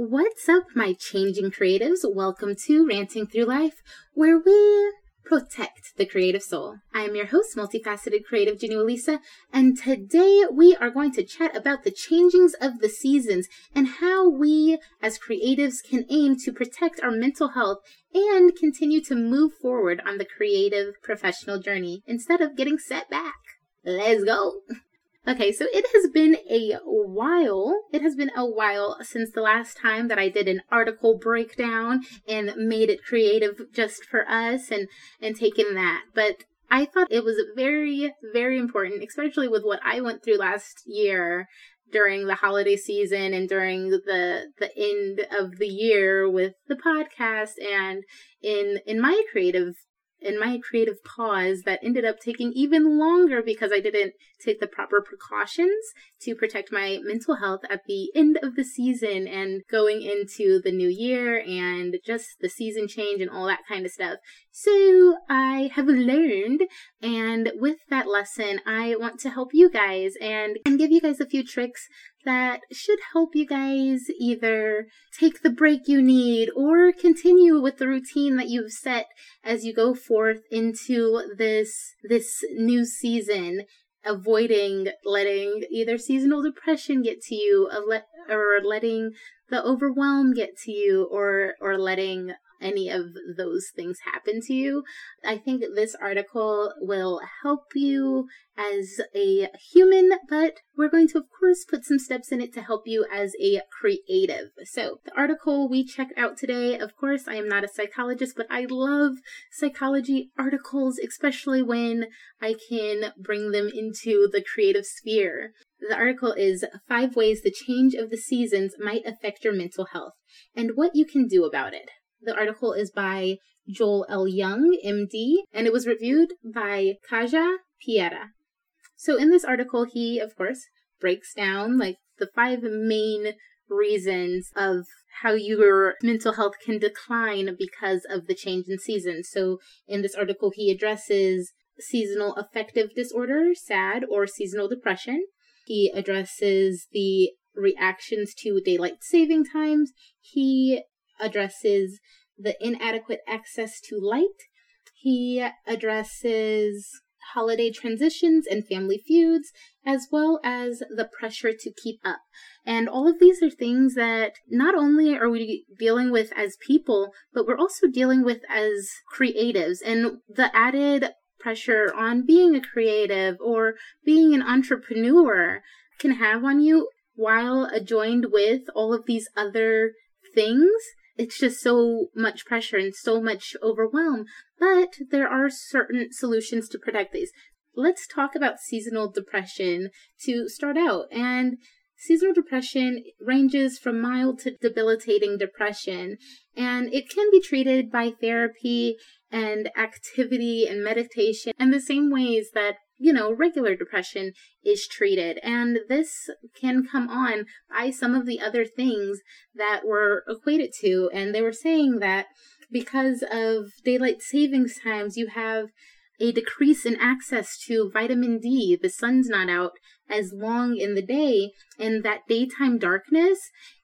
What's up, my changing creatives? Welcome to Ranting Through Life, where we protect the creative soul. I am your host, multifaceted creative Janu Elisa, and today we are going to chat about the changings of the seasons and how we as creatives can aim to protect our mental health and continue to move forward on the creative professional journey instead of getting set back. Let's go. Okay, so it has been a while. It has been a while since the last time that I did an article breakdown and made it creative just for us and and taken that. But I thought it was very very important, especially with what I went through last year during the holiday season and during the the end of the year with the podcast and in in my creative in my creative pause that ended up taking even longer because I didn't take the proper precautions to protect my mental health at the end of the season and going into the new year and just the season change and all that kind of stuff. So I have learned and with that lesson I want to help you guys and and give you guys a few tricks that should help you guys either take the break you need or continue with the routine that you've set as you go forth into this this new season avoiding letting either seasonal depression get to you or letting the overwhelm get to you or or letting any of those things happen to you. I think this article will help you as a human, but we're going to, of course, put some steps in it to help you as a creative. So, the article we checked out today, of course, I am not a psychologist, but I love psychology articles, especially when I can bring them into the creative sphere. The article is Five Ways the Change of the Seasons Might Affect Your Mental Health and What You Can Do About It. The article is by Joel L. Young, MD, and it was reviewed by Kaja Piera. So in this article, he, of course, breaks down like the five main reasons of how your mental health can decline because of the change in seasons. So in this article, he addresses seasonal affective disorder, SAD, or seasonal depression. He addresses the reactions to daylight saving times. He addresses the inadequate access to light. He addresses holiday transitions and family feuds, as well as the pressure to keep up. And all of these are things that not only are we dealing with as people, but we're also dealing with as creatives. And the added pressure on being a creative or being an entrepreneur can have on you while joined with all of these other things it's just so much pressure and so much overwhelm. But there are certain solutions to protect these. Let's talk about seasonal depression to start out. And seasonal depression ranges from mild to debilitating depression, and it can be treated by therapy and activity and meditation and the same ways that you know, regular depression is treated. And this can come on by some of the other things that were equated to. And they were saying that because of daylight savings times, you have a decrease in access to vitamin D. The sun's not out as long in the day, and that daytime darkness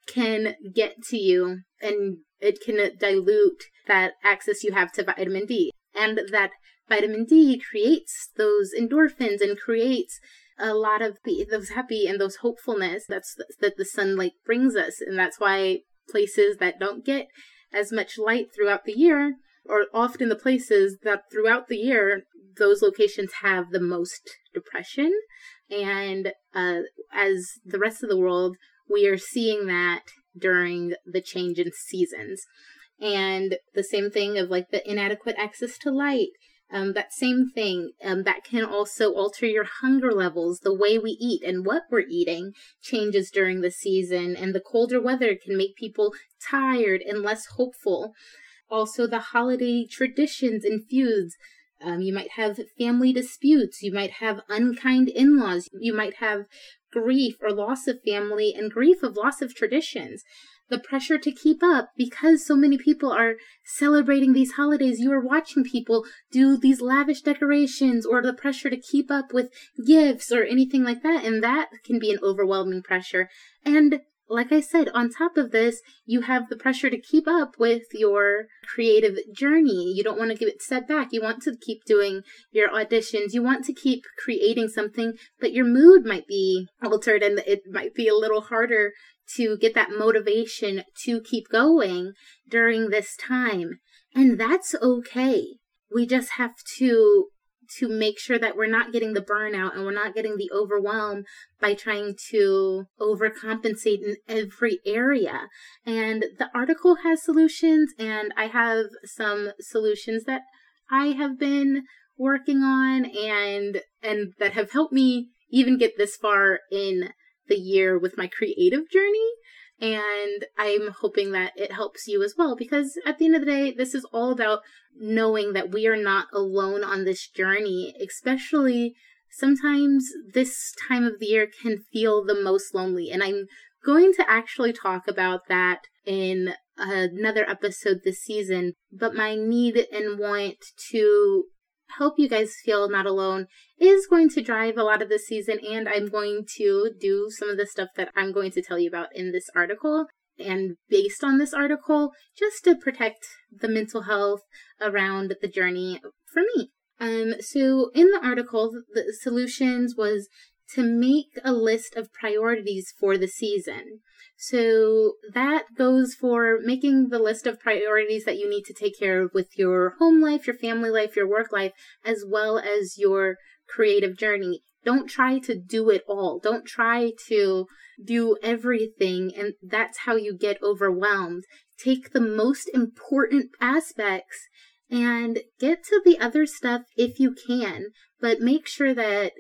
can get to you and it can dilute that access you have to vitamin D. And that vitamin D creates those endorphins and creates a lot of the, those happy and those hopefulness that's that the sunlight brings us. And that's why places that don't get as much light throughout the year or often the places that throughout the year those locations have the most depression. And uh, as the rest of the world we are seeing that during the change in seasons. And the same thing of like the inadequate access to light um, that same thing um, that can also alter your hunger levels the way we eat and what we're eating changes during the season and the colder weather can make people tired and less hopeful. Also the holiday traditions and feuds um, you might have family disputes you might have unkind in-laws you might have grief or loss of family and grief of loss of traditions the pressure to keep up because so many people are celebrating these holidays. You are watching people do these lavish decorations or the pressure to keep up with gifts or anything like that. And that can be an overwhelming pressure. And like I said, on top of this, you have the pressure to keep up with your creative journey. You don't want to give it set back. You want to keep doing your auditions. You want to keep creating something, but your mood might be altered and it might be a little harder to get that motivation to keep going during this time. And that's okay. We just have to to make sure that we're not getting the burnout and we're not getting the overwhelm by trying to overcompensate in every area. And the article has solutions, and I have some solutions that I have been working on and and that have helped me even get this far in the year with my creative journey and I'm hoping that it helps you as well because at the end of the day, this is all about knowing that we are not alone on this journey, especially sometimes this time of the year can feel the most lonely. And I'm going to actually talk about that in another episode this season. But my need and want to help you guys feel not alone is going to drive a lot of the season and I'm going to do some of the stuff that I'm going to tell you about in this article and based on this article just to protect the mental health around the journey for me. Um so in the article the solutions was to make a list of priorities for the season. So that goes for making the list of priorities that you need to take care of with your home life, your family life, your work life, as well as your creative journey. Don't try to do it all. Don't try to do everything, and that's how you get overwhelmed. Take the most important aspects and get to the other stuff if you can, but make sure that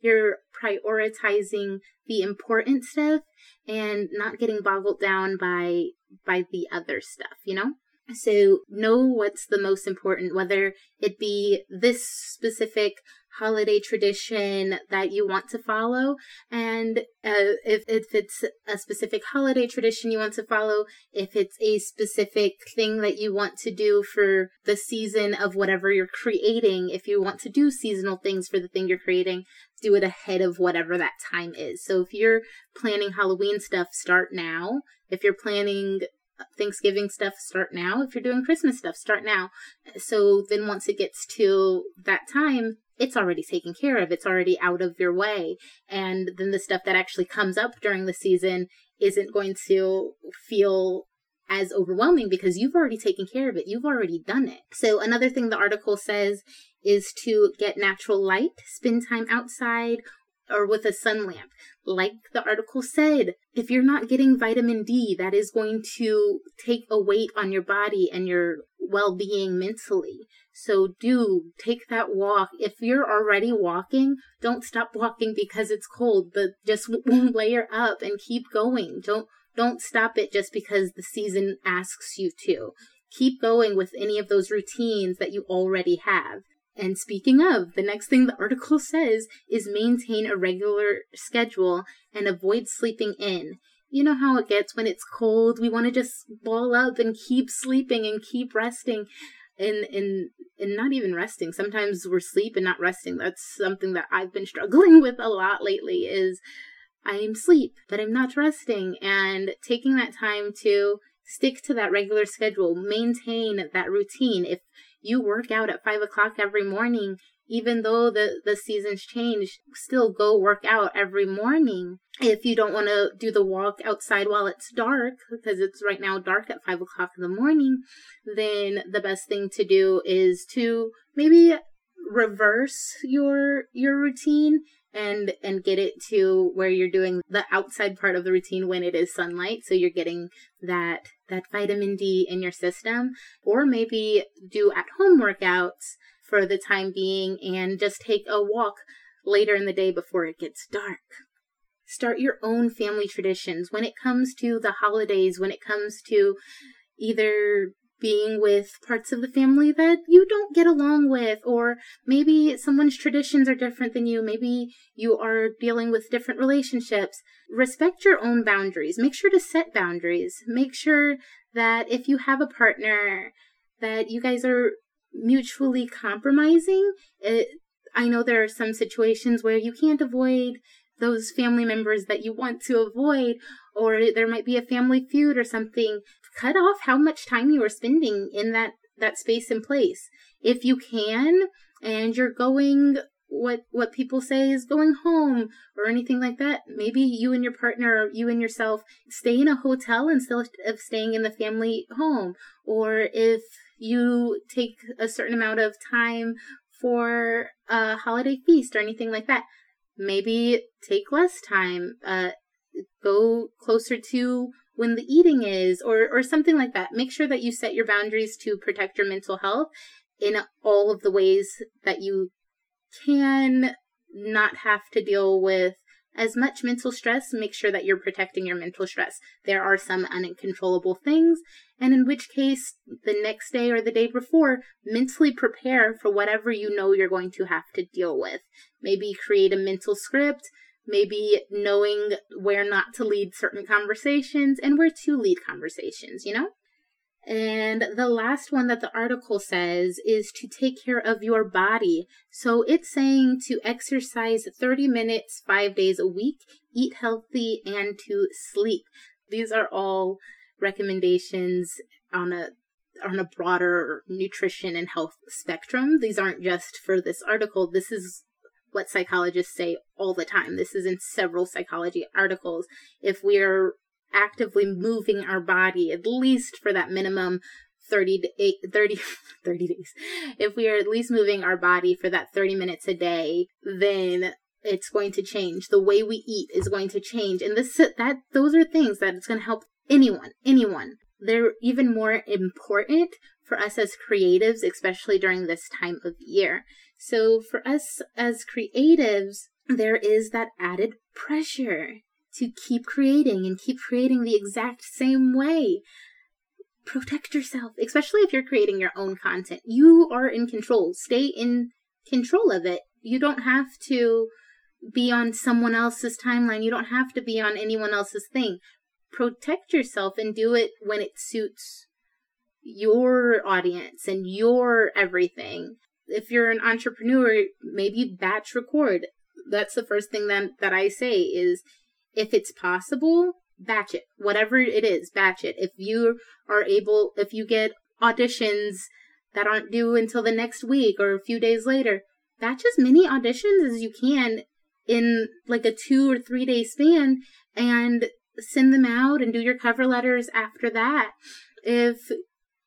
you're prioritizing the important stuff and not getting boggled down by by the other stuff, you know? So know what's the most important, whether it be this specific holiday tradition that you want to follow. And uh, if, if it's a specific holiday tradition you want to follow, if it's a specific thing that you want to do for the season of whatever you're creating, if you want to do seasonal things for the thing you're creating, do it ahead of whatever that time is. So if you're planning Halloween stuff, start now. If you're planning Thanksgiving stuff, start now. If you're doing Christmas stuff, start now. So then once it gets to that time, it's already taken care of. It's already out of your way. And then the stuff that actually comes up during the season isn't going to feel as overwhelming because you've already taken care of it. You've already done it. So another thing the article says is to get natural light, spend time outside or with a sun lamp. Like the article said, if you're not getting vitamin D, that is going to take a weight on your body and your well being mentally. So do take that walk. If you're already walking, don't stop walking because it's cold, but just layer up and keep going. Don't don't stop it just because the season asks you to. Keep going with any of those routines that you already have. And speaking of, the next thing the article says is maintain a regular schedule and avoid sleeping in. You know how it gets when it's cold. We want to just ball up and keep sleeping and keep resting and and and not even resting. Sometimes we're sleep and not resting. That's something that I've been struggling with a lot lately is I'm sleep, but I'm not resting and taking that time to stick to that regular schedule, maintain that routine. If you work out at five o'clock every morning, even though the, the seasons change, still go work out every morning. If you don't want to do the walk outside while it's dark, because it's right now dark at five o'clock in the morning, then the best thing to do is to maybe reverse your your routine and and get it to where you're doing the outside part of the routine when it is sunlight so you're getting that that vitamin D in your system or maybe do at home workouts for the time being and just take a walk later in the day before it gets dark start your own family traditions when it comes to the holidays when it comes to either being with parts of the family that you don't get along with, or maybe someone's traditions are different than you. Maybe you are dealing with different relationships. Respect your own boundaries. Make sure to set boundaries. Make sure that if you have a partner, that you guys are mutually compromising. It, I know there are some situations where you can't avoid those family members that you want to avoid, or there might be a family feud or something. Cut off how much time you are spending in that, that space and place. If you can, and you're going what what people say is going home or anything like that. Maybe you and your partner or you and yourself stay in a hotel instead of staying in the family home. Or if you take a certain amount of time for a holiday feast or anything like that, maybe take less time. Uh, go closer to when the eating is or or something like that. Make sure that you set your boundaries to protect your mental health in all of the ways that you can not have to deal with as much mental stress, make sure that you're protecting your mental stress. There are some uncontrollable things, and in which case, the next day or the day before, mentally prepare for whatever you know you're going to have to deal with. Maybe create a mental script, maybe knowing where not to lead certain conversations and where to lead conversations, you know? And the last one that the article says is to take care of your body. So it's saying to exercise 30 minutes, five days a week, eat healthy, and to sleep. These are all recommendations on a on a broader nutrition and health spectrum. These aren't just for this article. This is what psychologists say all the time. This is in several psychology articles. If we're actively moving our body at least for that minimum 30 to 8, 30, 30 days. If we are at least moving our body for that 30 minutes a day, then it's going to change. The way we eat is going to change. And this that those are things that it's going to help anyone, anyone. They're even more important for us as creatives, especially during this time of year. So for us as creatives, there is that added pressure to keep creating and keep creating the exact same way. Protect yourself, especially if you're creating your own content. You are in control. Stay in control of it. You don't have to be on someone else's timeline. You don't have to be on anyone else's thing. Protect yourself and do it when it suits your audience and your everything. If you're an entrepreneur, maybe batch record. That's the first thing that, that I say is if it's possible, batch it. Whatever it is, batch it. If you are able, if you get auditions that aren't due until the next week or a few days later, batch as many auditions as you can in like a two or three day span and send them out and do your cover letters after that. If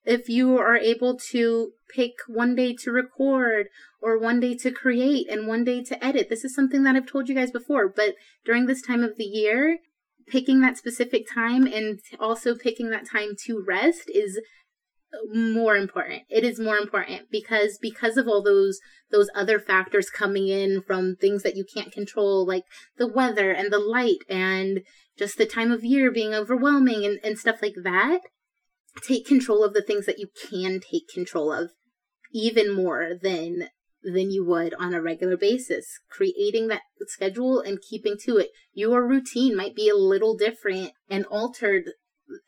if you are able to pick one day to record or one day to create and one day to edit. This is something that I've told you guys before, but during this time of the year, picking that specific time and also picking that time to rest is more important. It is more important because because of all those those other factors coming in from things that you can't control like the weather and the light and just the time of year being overwhelming and, and stuff like that take control of the things that you can take control of even more than than you would on a regular basis creating that schedule and keeping to it your routine might be a little different and altered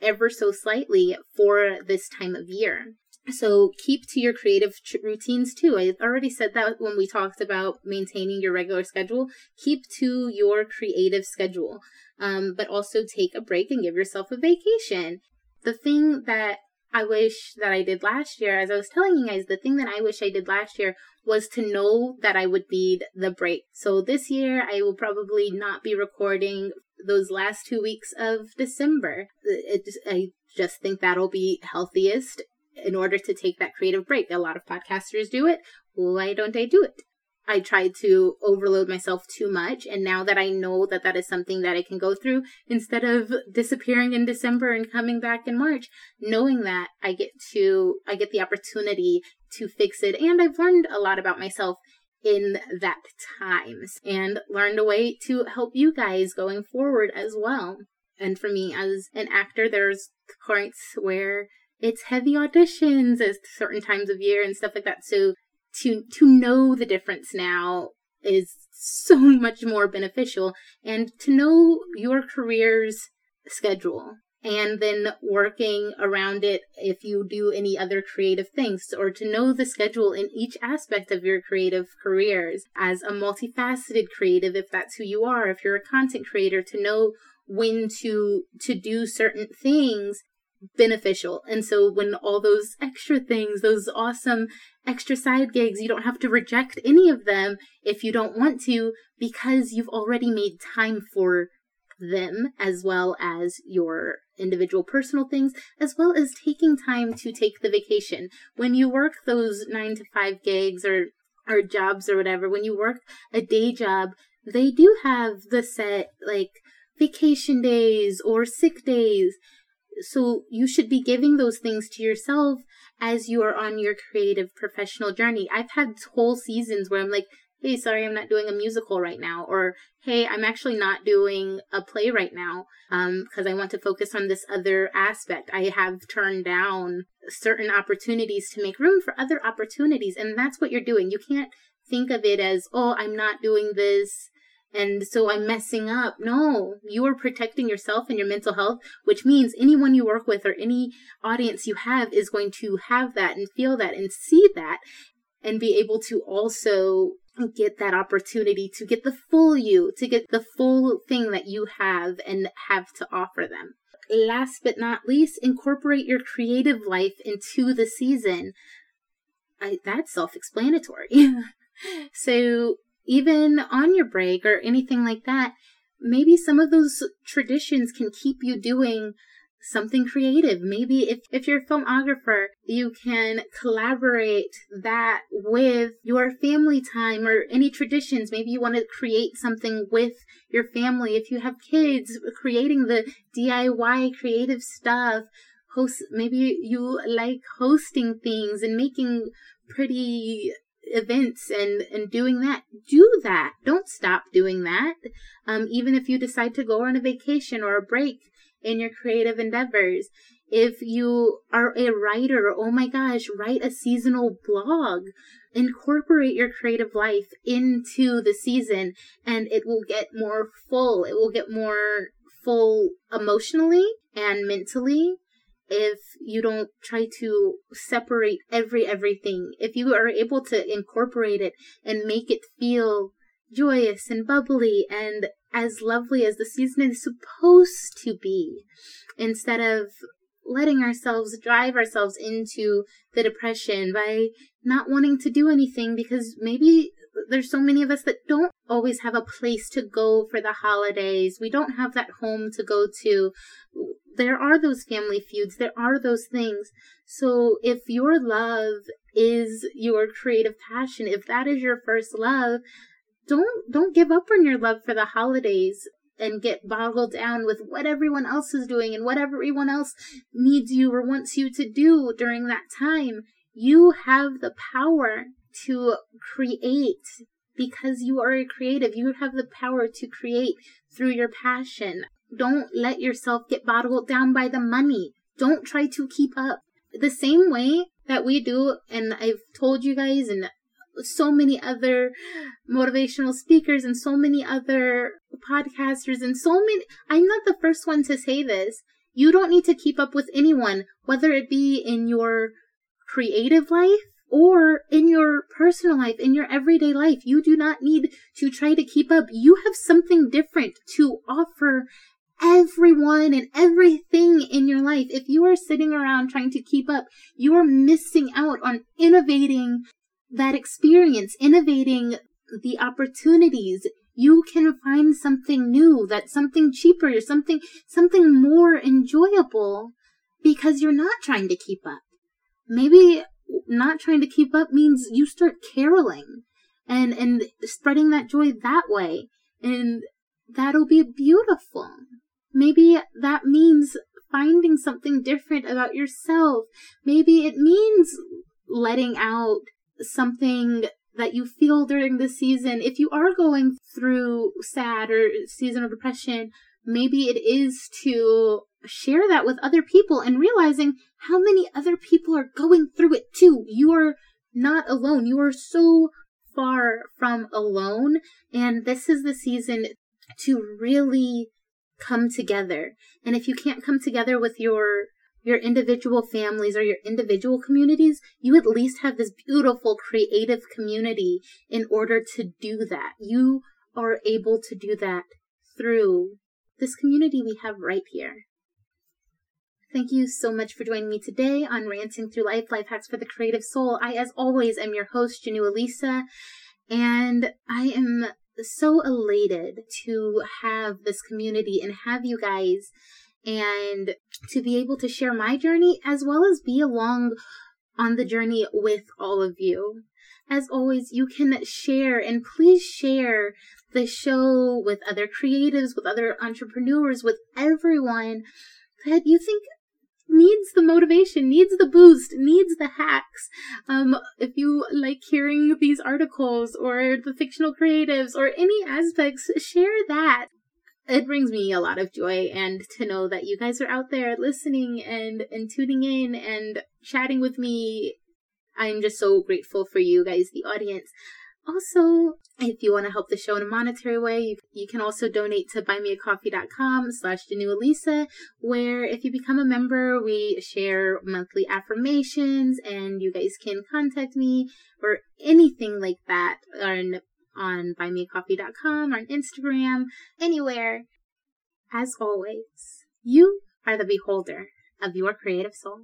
ever so slightly for this time of year so keep to your creative routines too. I already said that when we talked about maintaining your regular schedule. Keep to your creative schedule, um, but also take a break and give yourself a vacation the thing that I wish that I did last year, as I was telling you guys, the thing that I wish I did last year was to know that I would need the break. So this year, I will probably not be recording those last two weeks of December. It, I just think that'll be healthiest in order to take that creative break. A lot of podcasters do it. Why don't I do it? I tried to overload myself too much. And now that I know that that is something that I can go through, instead of disappearing in December and coming back in March, knowing that I get to, I get the opportunity to fix it. And I've learned a lot about myself in that time and learned a way to help you guys going forward as well. And for me as an actor, there's points where it's heavy auditions at certain times of year and stuff like that. So to to know the difference now is so much more beneficial. And to know your career's schedule and then working around it if you do any other creative things or to know the schedule in each aspect of your creative careers as a multifaceted creative if that's who you are if you're a content creator to know when to to do certain things beneficial and so when all those extra things those awesome extra side gigs you don't have to reject any of them if you don't want to because you've already made time for them as well as your individual personal things, as well as taking time to take the vacation. When you work those nine to five gigs or, or jobs or whatever, when you work a day job, they do have the set like vacation days or sick days. So you should be giving those things to yourself as you are on your creative professional journey. I've had whole seasons where I'm like, hey, sorry, I'm not doing a musical right now, or hey, I'm actually not doing a play right now because um, I want to focus on this other aspect. I have turned down certain opportunities to make room for other opportunities, and that's what you're doing. You can't think of it as, oh, I'm not doing this. And so I'm messing up. No, you are protecting yourself and your mental health, which means anyone you work with or any audience you have is going to have that and feel that and see that and be able to also get that opportunity to get the full you, to get the full thing that you have and have to offer them. Last but not least, incorporate your creative life into the season. I, that's self explanatory. so, even on your break or anything like that, maybe some of those traditions can keep you doing something creative. Maybe if, if you're a filmographer, you can collaborate that with your family time or any traditions. Maybe you want to create something with your family. If you have kids, creating the DIY creative stuff. Host, maybe you like hosting things and making pretty events and and doing that do that don't stop doing that um, even if you decide to go on a vacation or a break in your creative endeavors. If you are a writer, oh my gosh, write a seasonal blog. Incorporate your creative life into the season and it will get more full. It will get more full emotionally and mentally if you don't try to separate every everything. If you are able to incorporate it and make it feel joyous and bubbly and as lovely as the season is supposed to be instead of letting ourselves drive ourselves into the depression by not wanting to do anything because maybe there's so many of us that don't always have a place to go for the holidays. We don't have that home to go to. There are those family feuds. There are those things. So if your love is your creative passion, if that is your first love, don't don't give up on your love for the holidays and get boggled down with what everyone else is doing and what everyone else needs you or wants you to do during that time. You have the power to create because you are a creative. You have the power to create through your passion. Don't let yourself get bottled down by the money. Don't try to keep up. The same way that we do, and I've told you guys, and so many other motivational speakers and so many other podcasters and so many I'm not the first one to say this. You don't need to keep up with anyone, whether it be in your creative life or in your personal life, in your everyday life. You do not need to try to keep up. You have something different to offer everyone and everything in your life. If you are sitting around trying to keep up, you are missing out on innovating that experience, innovating the opportunities, you can find something new, that's something cheaper, something, something more enjoyable because you're not trying to keep up. Maybe not trying to keep up means you start caroling and, and spreading that joy that way. And that'll be beautiful. Maybe that means finding something different about yourself. Maybe it means letting out something that you feel during the season. If you are going through sad or seasonal depression, maybe it is to share that with other people and realizing how many other people are going through it too. You are not alone. You are so far from alone. And this is the season to really come together. And if you can't come together with your your individual families or your individual communities, you at least have this beautiful creative community in order to do that. You are able to do that through this community we have right here. Thank you so much for joining me today on Ranting Through Life, Life Hacks for the Creative Soul. I, as always, am your host, Janu Elisa, and I am so elated to have this community and have you guys and to be able to share my journey as well as be along on the journey with all of you. As always, you can share and please share the show with other creatives, with other entrepreneurs, with everyone that you think needs the motivation, needs the boost, needs the hacks. Um, if you like hearing these articles or the fictional creatives or any aspects, share that. It brings me a lot of joy and to know that you guys are out there listening and, and tuning in and chatting with me. I'm just so grateful for you guys, the audience. Also, if you want to help the show in a monetary way, you, you can also donate to buymeacoffee.com slash Elisa, where if you become a member, we share monthly affirmations and you guys can contact me or anything like that on, on buymeacoffee.com or on Instagram, anywhere. As always, you are the beholder of your creative soul.